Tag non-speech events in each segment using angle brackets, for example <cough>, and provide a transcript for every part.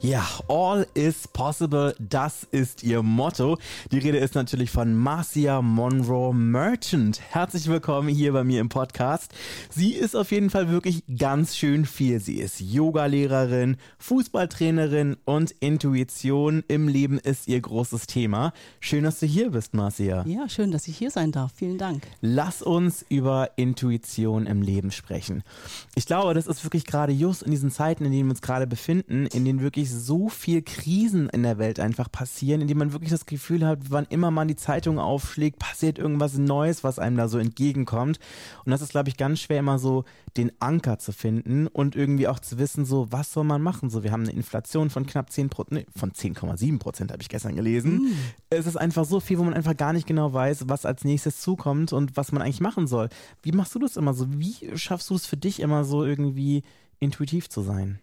Ja, all is possible, das ist ihr Motto. Die Rede ist natürlich von Marcia Monroe Merchant. Herzlich willkommen hier bei mir im Podcast. Sie ist auf jeden Fall wirklich ganz schön viel. Sie ist Yogalehrerin, Fußballtrainerin und Intuition im Leben ist ihr großes Thema. Schön, dass du hier bist, Marcia. Ja, schön, dass ich hier sein darf. Vielen Dank. Lass uns über Intuition im Leben sprechen. Ich glaube, das ist wirklich gerade just in diesen Zeiten, in denen wir uns gerade befinden, in denen wirklich wirklich so viel Krisen in der Welt einfach passieren, indem man wirklich das Gefühl hat, wann immer man die Zeitung aufschlägt, passiert irgendwas Neues, was einem da so entgegenkommt. Und das ist, glaube ich, ganz schwer, immer so den Anker zu finden und irgendwie auch zu wissen, so, was soll man machen? So, wir haben eine Inflation von knapp 10 Prozent, nee, von 10,7 Prozent habe ich gestern gelesen. Mm. Es ist einfach so viel, wo man einfach gar nicht genau weiß, was als nächstes zukommt und was man eigentlich machen soll. Wie machst du das immer so? Wie schaffst du es für dich immer so irgendwie intuitiv zu sein?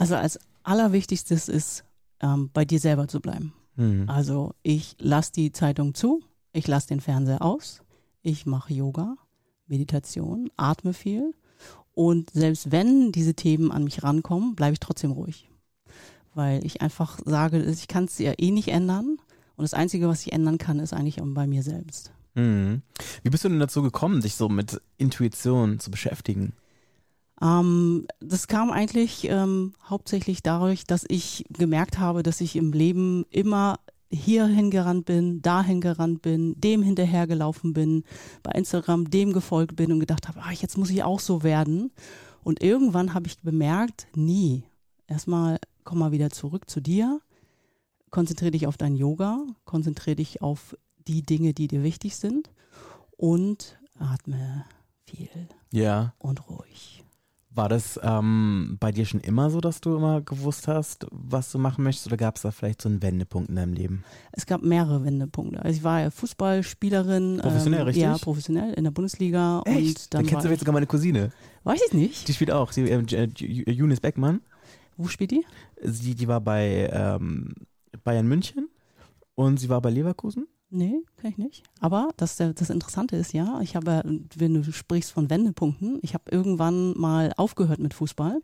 Also als Allerwichtigstes ist, ähm, bei dir selber zu bleiben. Mhm. Also ich lasse die Zeitung zu, ich lasse den Fernseher aus, ich mache Yoga, Meditation, atme viel und selbst wenn diese Themen an mich rankommen, bleibe ich trotzdem ruhig. Weil ich einfach sage, ich kann es ja eh nicht ändern und das Einzige, was ich ändern kann, ist eigentlich bei mir selbst. Mhm. Wie bist du denn dazu gekommen, dich so mit Intuition zu beschäftigen? Ähm, das kam eigentlich ähm, hauptsächlich dadurch, dass ich gemerkt habe, dass ich im Leben immer hierhin gerannt bin, dahin gerannt bin, dem hinterhergelaufen bin, bei Instagram dem gefolgt bin und gedacht habe, ah, jetzt muss ich auch so werden. Und irgendwann habe ich bemerkt, nie. Erstmal komm mal wieder zurück zu dir, konzentriere dich auf dein Yoga, konzentriere dich auf die Dinge, die dir wichtig sind und atme viel ja. und ruhig. War das ähm, bei dir schon immer so, dass du immer gewusst hast, was du machen möchtest, oder gab es da vielleicht so einen Wendepunkt in deinem Leben? Es gab mehrere Wendepunkte. Also ich war ja Fußballspielerin. Professionell, ähm, richtig? Ja, professionell in der Bundesliga. Echt? Und dann, dann kennst du jetzt sogar meine Cousine. Weiß ich nicht. Die spielt auch. Sie, äh, Junis Beckmann. Wo spielt die? Sie, die war bei ähm, Bayern München und sie war bei Leverkusen. Nee, kann ich nicht. Aber das, das Interessante ist ja, ich habe, wenn du sprichst von Wendepunkten, ich habe irgendwann mal aufgehört mit Fußball,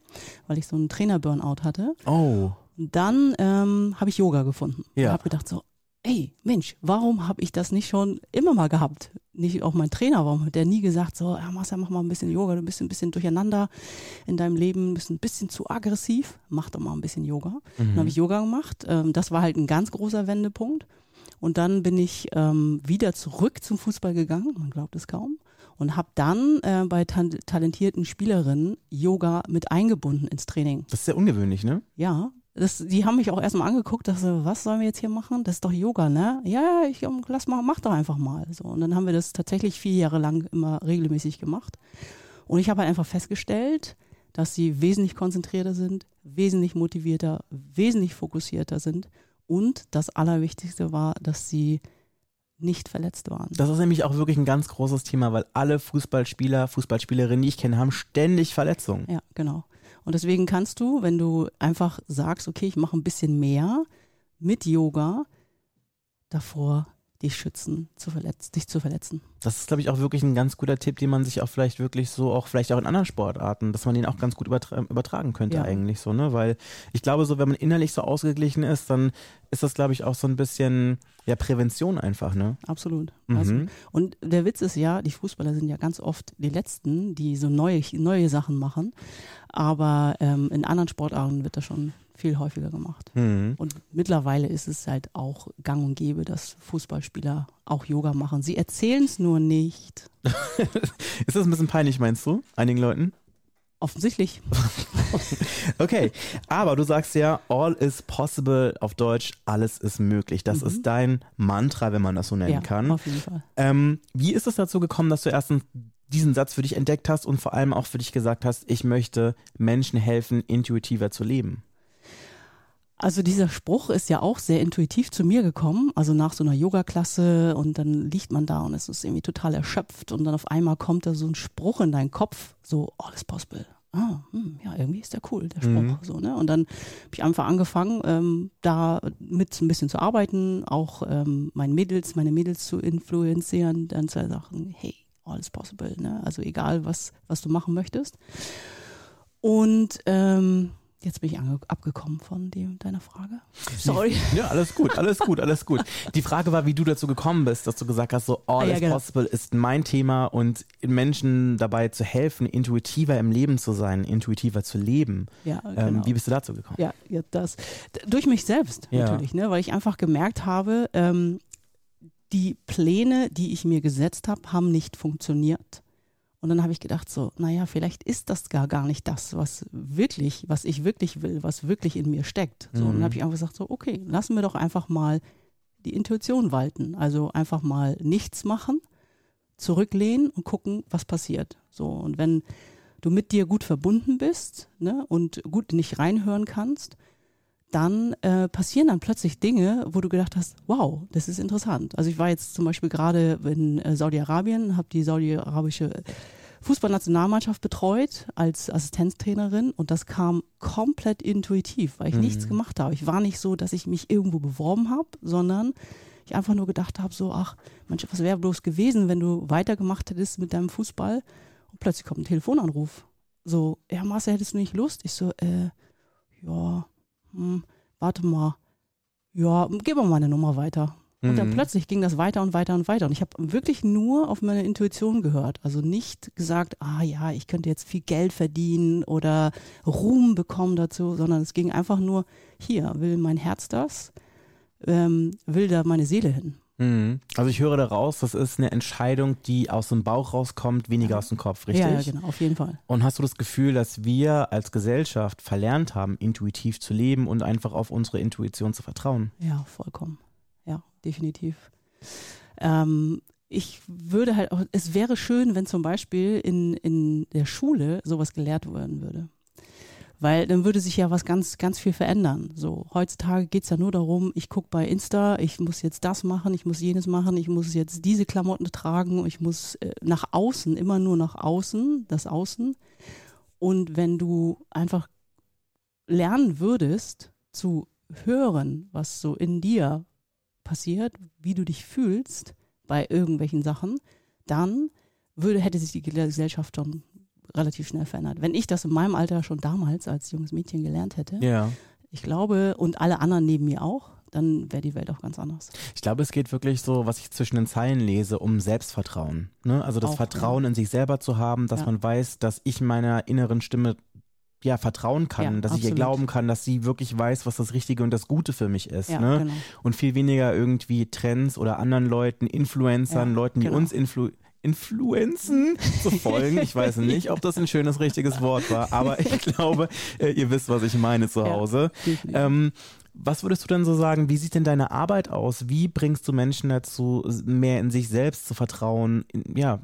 weil ich so einen Trainer-Burnout hatte. Oh. Dann ähm, habe ich Yoga gefunden. Ja. Und habe gedacht so, ey, Mensch, warum habe ich das nicht schon immer mal gehabt? Nicht auch mein Trainer, warum hat der nie gesagt, so, ja, Marcel, mach mal ein bisschen Yoga, du bist ein bisschen durcheinander in deinem Leben, bist ein bisschen zu aggressiv, mach doch mal ein bisschen Yoga. Mhm. Dann habe ich Yoga gemacht. Ähm, das war halt ein ganz großer Wendepunkt. Und dann bin ich ähm, wieder zurück zum Fußball gegangen, man glaubt es kaum, und habe dann äh, bei ta talentierten Spielerinnen Yoga mit eingebunden ins Training. Das ist sehr ungewöhnlich, ne? Ja. Das, die haben mich auch erstmal angeguckt, dass so, was sollen wir jetzt hier machen? Das ist doch Yoga, ne? Ja, ich lass mal, mach doch einfach mal. So und dann haben wir das tatsächlich vier Jahre lang immer regelmäßig gemacht. Und ich habe halt einfach festgestellt, dass sie wesentlich konzentrierter sind, wesentlich motivierter, wesentlich fokussierter sind und das Allerwichtigste war, dass sie nicht verletzt waren. Das ist nämlich auch wirklich ein ganz großes Thema, weil alle Fußballspieler, Fußballspielerinnen, die ich kenne, haben ständig Verletzungen. Ja, genau. Und deswegen kannst du, wenn du einfach sagst, okay, ich mache ein bisschen mehr mit Yoga, davor dich schützen, zu verletz dich zu verletzen. Das ist, glaube ich, auch wirklich ein ganz guter Tipp, den man sich auch vielleicht wirklich so, auch vielleicht auch in anderen Sportarten, dass man den auch ganz gut übertra übertragen könnte ja. eigentlich so, ne? Weil ich glaube, so wenn man innerlich so ausgeglichen ist, dann ist das, glaube ich, auch so ein bisschen ja Prävention einfach, ne? Absolut. Mhm. Also, und der Witz ist ja, die Fußballer sind ja ganz oft die Letzten, die so neue, neue Sachen machen. Aber ähm, in anderen Sportarten wird das schon viel häufiger gemacht. Mhm. Und mittlerweile ist es halt auch gang und gäbe, dass Fußballspieler auch Yoga machen. Sie erzählen es nur nicht. <laughs> ist das ein bisschen peinlich, meinst du, einigen Leuten? Offensichtlich. <laughs> okay, aber du sagst ja, all is possible auf Deutsch, alles ist möglich. Das mhm. ist dein Mantra, wenn man das so nennen ja, kann. Auf jeden Fall. Ähm, wie ist es dazu gekommen, dass du erstens diesen Satz für dich entdeckt hast und vor allem auch für dich gesagt hast, ich möchte Menschen helfen, intuitiver zu leben? Also dieser Spruch ist ja auch sehr intuitiv zu mir gekommen. Also nach so einer Yoga-Klasse und dann liegt man da und es ist irgendwie total erschöpft und dann auf einmal kommt da so ein Spruch in deinen Kopf, so all is possible. Ah, hm, ja, irgendwie ist der cool, der Spruch. Mhm. So, ne? Und dann habe ich einfach angefangen, ähm, da mit ein bisschen zu arbeiten, auch ähm, meine Mädels, meine Mädels zu influenzieren, dann zu sagen, hey, all is possible. Ne? Also egal, was, was du machen möchtest. Und ähm, Jetzt bin ich abgekommen von dem, deiner Frage. Sorry. Ja, alles gut, alles gut, alles gut. Die Frage war, wie du dazu gekommen bist, dass du gesagt hast, so All ah, ja, is genau. Possible ist mein Thema und Menschen dabei zu helfen, intuitiver im Leben zu sein, intuitiver zu leben. Ja, ähm, genau. Ähm, wie bist du dazu gekommen? Ja, ja das durch mich selbst ja. natürlich, ne, weil ich einfach gemerkt habe, ähm, die Pläne, die ich mir gesetzt habe, haben nicht funktioniert. Und dann habe ich gedacht, so, naja, vielleicht ist das gar, gar nicht das, was wirklich, was ich wirklich will, was wirklich in mir steckt. So, mhm. Und dann habe ich einfach gesagt, so, okay, lassen wir doch einfach mal die Intuition walten. Also einfach mal nichts machen, zurücklehnen und gucken, was passiert. So, und wenn du mit dir gut verbunden bist ne, und gut nicht reinhören kannst, dann äh, passieren dann plötzlich Dinge, wo du gedacht hast, wow, das ist interessant. Also ich war jetzt zum Beispiel gerade in äh, Saudi-Arabien, habe die saudi-arabische Fußballnationalmannschaft betreut als Assistenztrainerin und das kam komplett intuitiv, weil ich mhm. nichts gemacht habe. Ich war nicht so, dass ich mich irgendwo beworben habe, sondern ich einfach nur gedacht habe, so, ach, manche, was wäre bloß gewesen, wenn du weitergemacht hättest mit deinem Fußball und plötzlich kommt ein Telefonanruf. So, ja, Marcel, hättest du nicht Lust? Ich so, äh, ja, hm, warte mal, ja, gib mal meine Nummer weiter. Und mhm. dann plötzlich ging das weiter und weiter und weiter. Und ich habe wirklich nur auf meine Intuition gehört. Also nicht gesagt, ah ja, ich könnte jetzt viel Geld verdienen oder Ruhm bekommen dazu, sondern es ging einfach nur, hier, will mein Herz das? Ähm, will da meine Seele hin? Mhm. Also ich höre daraus, das ist eine Entscheidung, die aus dem Bauch rauskommt, weniger ja. aus dem Kopf, richtig? Ja, ja, genau, auf jeden Fall. Und hast du das Gefühl, dass wir als Gesellschaft verlernt haben, intuitiv zu leben und einfach auf unsere Intuition zu vertrauen? Ja, vollkommen. Definitiv. Ähm, ich würde halt auch, es wäre schön, wenn zum Beispiel in, in der Schule sowas gelehrt werden würde. Weil dann würde sich ja was ganz, ganz viel verändern. So, heutzutage geht es ja nur darum, ich gucke bei Insta, ich muss jetzt das machen, ich muss jenes machen, ich muss jetzt diese Klamotten tragen, ich muss äh, nach außen, immer nur nach außen, das Außen. Und wenn du einfach lernen würdest zu hören, was so in dir passiert, wie du dich fühlst bei irgendwelchen Sachen, dann würde, hätte sich die Gesellschaft schon relativ schnell verändert. Wenn ich das in meinem Alter schon damals als junges Mädchen gelernt hätte, ja. ich glaube, und alle anderen neben mir auch, dann wäre die Welt auch ganz anders. Ich glaube, es geht wirklich so, was ich zwischen den Zeilen lese, um Selbstvertrauen. Ne? Also das auch, Vertrauen ja. in sich selber zu haben, dass ja. man weiß, dass ich meiner inneren Stimme ja, vertrauen kann, ja, dass absolut. ich ihr glauben kann, dass sie wirklich weiß, was das Richtige und das Gute für mich ist. Ja, ne? genau. Und viel weniger irgendwie Trends oder anderen Leuten, Influencern, ja, Leuten, die genau. uns influ Influenzen <laughs> zu folgen. Ich weiß nicht, ob das ein schönes, richtiges Wort war, aber ich <laughs> glaube, äh, ihr wisst, was ich meine zu Hause. Ähm, was würdest du denn so sagen, wie sieht denn deine Arbeit aus? Wie bringst du Menschen dazu, mehr in sich selbst zu vertrauen, in, ja,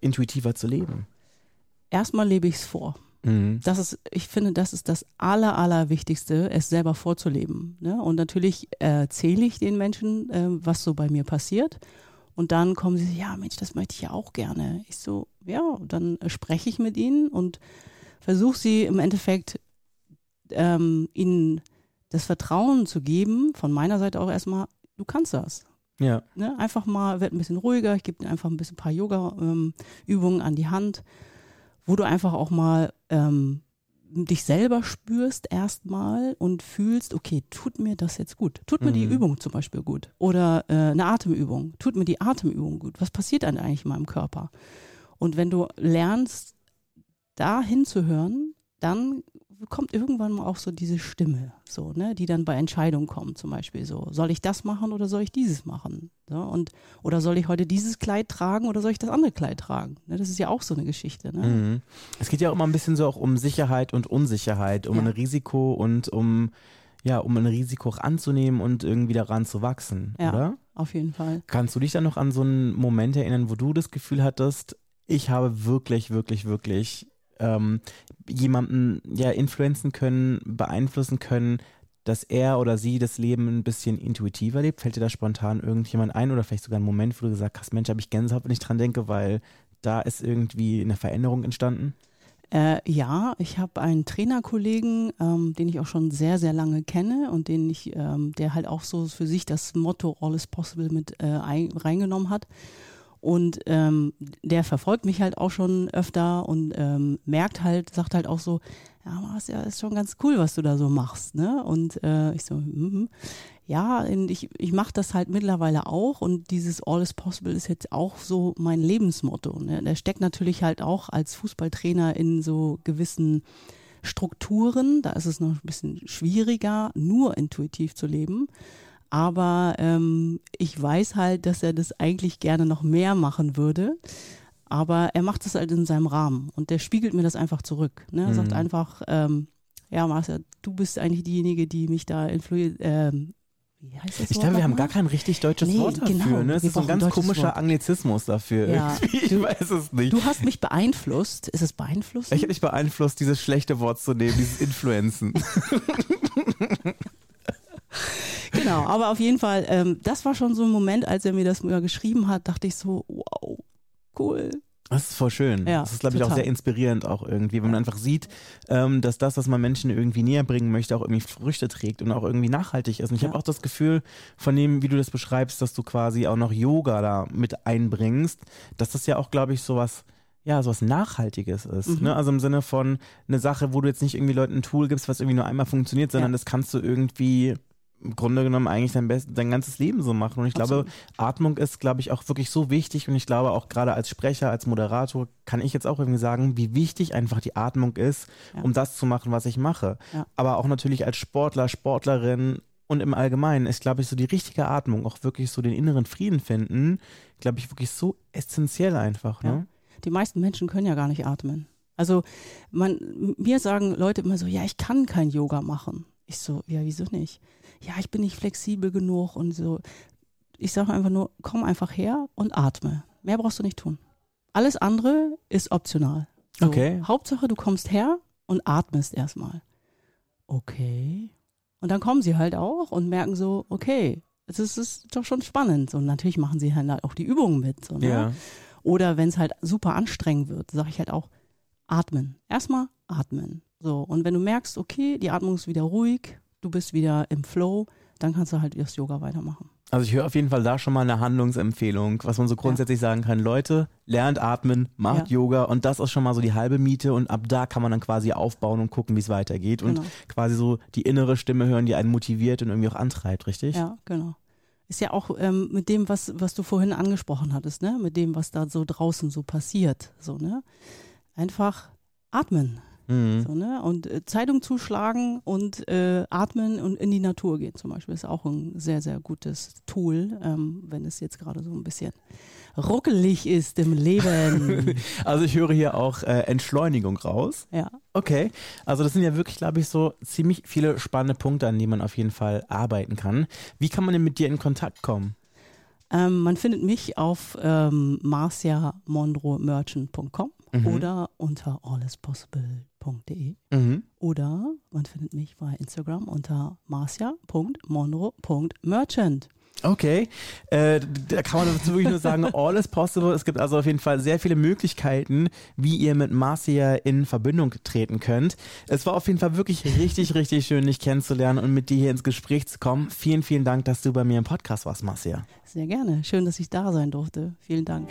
intuitiver zu leben? Erstmal lebe ich es vor. Mhm. Das ist, ich finde, das ist das Aller, Allerwichtigste, es selber vorzuleben. Ne? Und natürlich erzähle ich den Menschen, äh, was so bei mir passiert. Und dann kommen sie, ja, Mensch, das möchte ich ja auch gerne. Ich so, ja, dann spreche ich mit ihnen und versuche sie im Endeffekt ähm, ihnen das Vertrauen zu geben, von meiner Seite auch erstmal, du kannst das. Ja. Ne? Einfach mal, werd ein bisschen ruhiger, ich gebe dir einfach ein bisschen ein paar Yoga-Übungen ähm, an die Hand, wo du einfach auch mal ähm, dich selber spürst erstmal und fühlst, okay, tut mir das jetzt gut? Tut mir mhm. die Übung zum Beispiel gut? Oder äh, eine Atemübung? Tut mir die Atemübung gut? Was passiert dann eigentlich in meinem Körper? Und wenn du lernst, da hinzuhören, dann kommt irgendwann mal auch so diese Stimme, so, ne, die dann bei Entscheidungen kommt, zum Beispiel so, soll ich das machen oder soll ich dieses machen? So, und, oder soll ich heute dieses Kleid tragen oder soll ich das andere Kleid tragen? Ne, das ist ja auch so eine Geschichte. Ne? Mhm. Es geht ja auch immer ein bisschen so auch um Sicherheit und Unsicherheit, um ja. ein Risiko und um, ja, um ein Risiko anzunehmen und irgendwie daran zu wachsen, ja, oder? Auf jeden Fall. Kannst du dich dann noch an so einen Moment erinnern, wo du das Gefühl hattest, ich habe wirklich, wirklich, wirklich ähm, jemanden ja influenzen können, beeinflussen können, dass er oder sie das Leben ein bisschen intuitiver lebt? Fällt dir da spontan irgendjemand ein oder vielleicht sogar ein Moment, wo du gesagt hast, Mensch, habe ich Gänsehaut, wenn ich dran denke, weil da ist irgendwie eine Veränderung entstanden? Äh, ja, ich habe einen Trainerkollegen, ähm, den ich auch schon sehr, sehr lange kenne und den ich, ähm, der halt auch so für sich das Motto All is Possible mit äh, ein, reingenommen hat. Und ähm, der verfolgt mich halt auch schon öfter und ähm, merkt halt, sagt halt auch so, ja, Mars, ja, ist schon ganz cool, was du da so machst. Ne? Und äh, ich so, mm, ja, ich, ich mache das halt mittlerweile auch und dieses All is Possible ist jetzt auch so mein Lebensmotto. Ne? Der steckt natürlich halt auch als Fußballtrainer in so gewissen Strukturen. Da ist es noch ein bisschen schwieriger, nur intuitiv zu leben. Aber ähm, ich weiß halt, dass er das eigentlich gerne noch mehr machen würde. Aber er macht es halt in seinem Rahmen und der spiegelt mir das einfach zurück. Ne? Er mhm. sagt einfach, ähm, ja, Marcia, du bist eigentlich diejenige, die mich da influiert. Ähm, wie heißt das ich glaube, wir haben gar kein richtig deutsches nee, Wort dafür. Genau, ne? Es ist so ein ganz komischer Wort. Anglizismus dafür. Ja, <laughs> ich du, weiß es nicht. Du hast mich beeinflusst. Ist es beeinflusst? Ich hätte dich beeinflusst, dieses schlechte Wort zu nehmen, dieses Influenzen. <laughs> genau, aber auf jeden Fall, ähm, das war schon so ein Moment, als er mir das mal geschrieben hat, dachte ich so, wow, cool. Das ist voll schön. Ja, das ist, glaube ich, auch sehr inspirierend auch irgendwie, wenn man einfach sieht, ähm, dass das, was man Menschen irgendwie näher bringen möchte, auch irgendwie Früchte trägt und auch irgendwie nachhaltig ist. Und ich ja. habe auch das Gefühl, von dem, wie du das beschreibst, dass du quasi auch noch Yoga da mit einbringst, dass das ja auch, glaube ich, sowas ja, sowas Nachhaltiges ist. Mhm. Ne? Also im Sinne von eine Sache, wo du jetzt nicht irgendwie Leuten ein Tool gibst, was irgendwie nur einmal funktioniert, sondern ja. das kannst du irgendwie im Grunde genommen eigentlich dein, Best, dein ganzes Leben so machen. Und ich Absolut. glaube, Atmung ist, glaube ich, auch wirklich so wichtig. Und ich glaube auch gerade als Sprecher, als Moderator kann ich jetzt auch irgendwie sagen, wie wichtig einfach die Atmung ist, ja. um das zu machen, was ich mache. Ja. Aber auch natürlich als Sportler, Sportlerin und im Allgemeinen ist, glaube ich, so die richtige Atmung, auch wirklich so den inneren Frieden finden, glaube ich, wirklich so essentiell einfach. Ne? Ja. Die meisten Menschen können ja gar nicht atmen. Also man, mir sagen Leute immer so, ja, ich kann kein Yoga machen. Ich so, ja, wieso nicht? ja, ich bin nicht flexibel genug und so. Ich sage einfach nur, komm einfach her und atme. Mehr brauchst du nicht tun. Alles andere ist optional. So, okay. Hauptsache, du kommst her und atmest erstmal. Okay. Und dann kommen sie halt auch und merken so, okay, es ist, ist doch schon spannend. Und natürlich machen sie halt auch die Übungen mit. So, ne? ja. Oder wenn es halt super anstrengend wird, sage ich halt auch, atmen. Erstmal atmen. So. Und wenn du merkst, okay, die Atmung ist wieder ruhig, du bist wieder im Flow, dann kannst du halt das Yoga weitermachen. Also ich höre auf jeden Fall da schon mal eine Handlungsempfehlung, was man so grundsätzlich ja. sagen kann. Leute, lernt atmen, macht ja. Yoga und das ist schon mal so die halbe Miete und ab da kann man dann quasi aufbauen und gucken, wie es weitergeht genau. und quasi so die innere Stimme hören, die einen motiviert und irgendwie auch antreibt, richtig? Ja, genau. Ist ja auch ähm, mit dem, was, was du vorhin angesprochen hattest, ne? Mit dem, was da so draußen so passiert. So, ne? Einfach atmen. Mhm. So, ne? Und äh, Zeitung zuschlagen und äh, atmen und in die Natur gehen zum Beispiel ist auch ein sehr, sehr gutes Tool, ähm, wenn es jetzt gerade so ein bisschen ruckelig ist im Leben. <laughs> also ich höre hier auch äh, Entschleunigung raus. Ja. Okay, also das sind ja wirklich, glaube ich, so ziemlich viele spannende Punkte, an denen man auf jeden Fall arbeiten kann. Wie kann man denn mit dir in Kontakt kommen? Ähm, man findet mich auf ähm, marciamondromerchant.com mhm. oder unter allispossible.de mhm. oder man findet mich bei Instagram unter marcia.monro.merchant. Okay, äh, da kann man wirklich nur sagen, all is possible. Es gibt also auf jeden Fall sehr viele Möglichkeiten, wie ihr mit Marcia in Verbindung treten könnt. Es war auf jeden Fall wirklich richtig, richtig schön, dich kennenzulernen und mit dir hier ins Gespräch zu kommen. Vielen, vielen Dank, dass du bei mir im Podcast warst, Marcia. Sehr gerne. Schön, dass ich da sein durfte. Vielen Dank.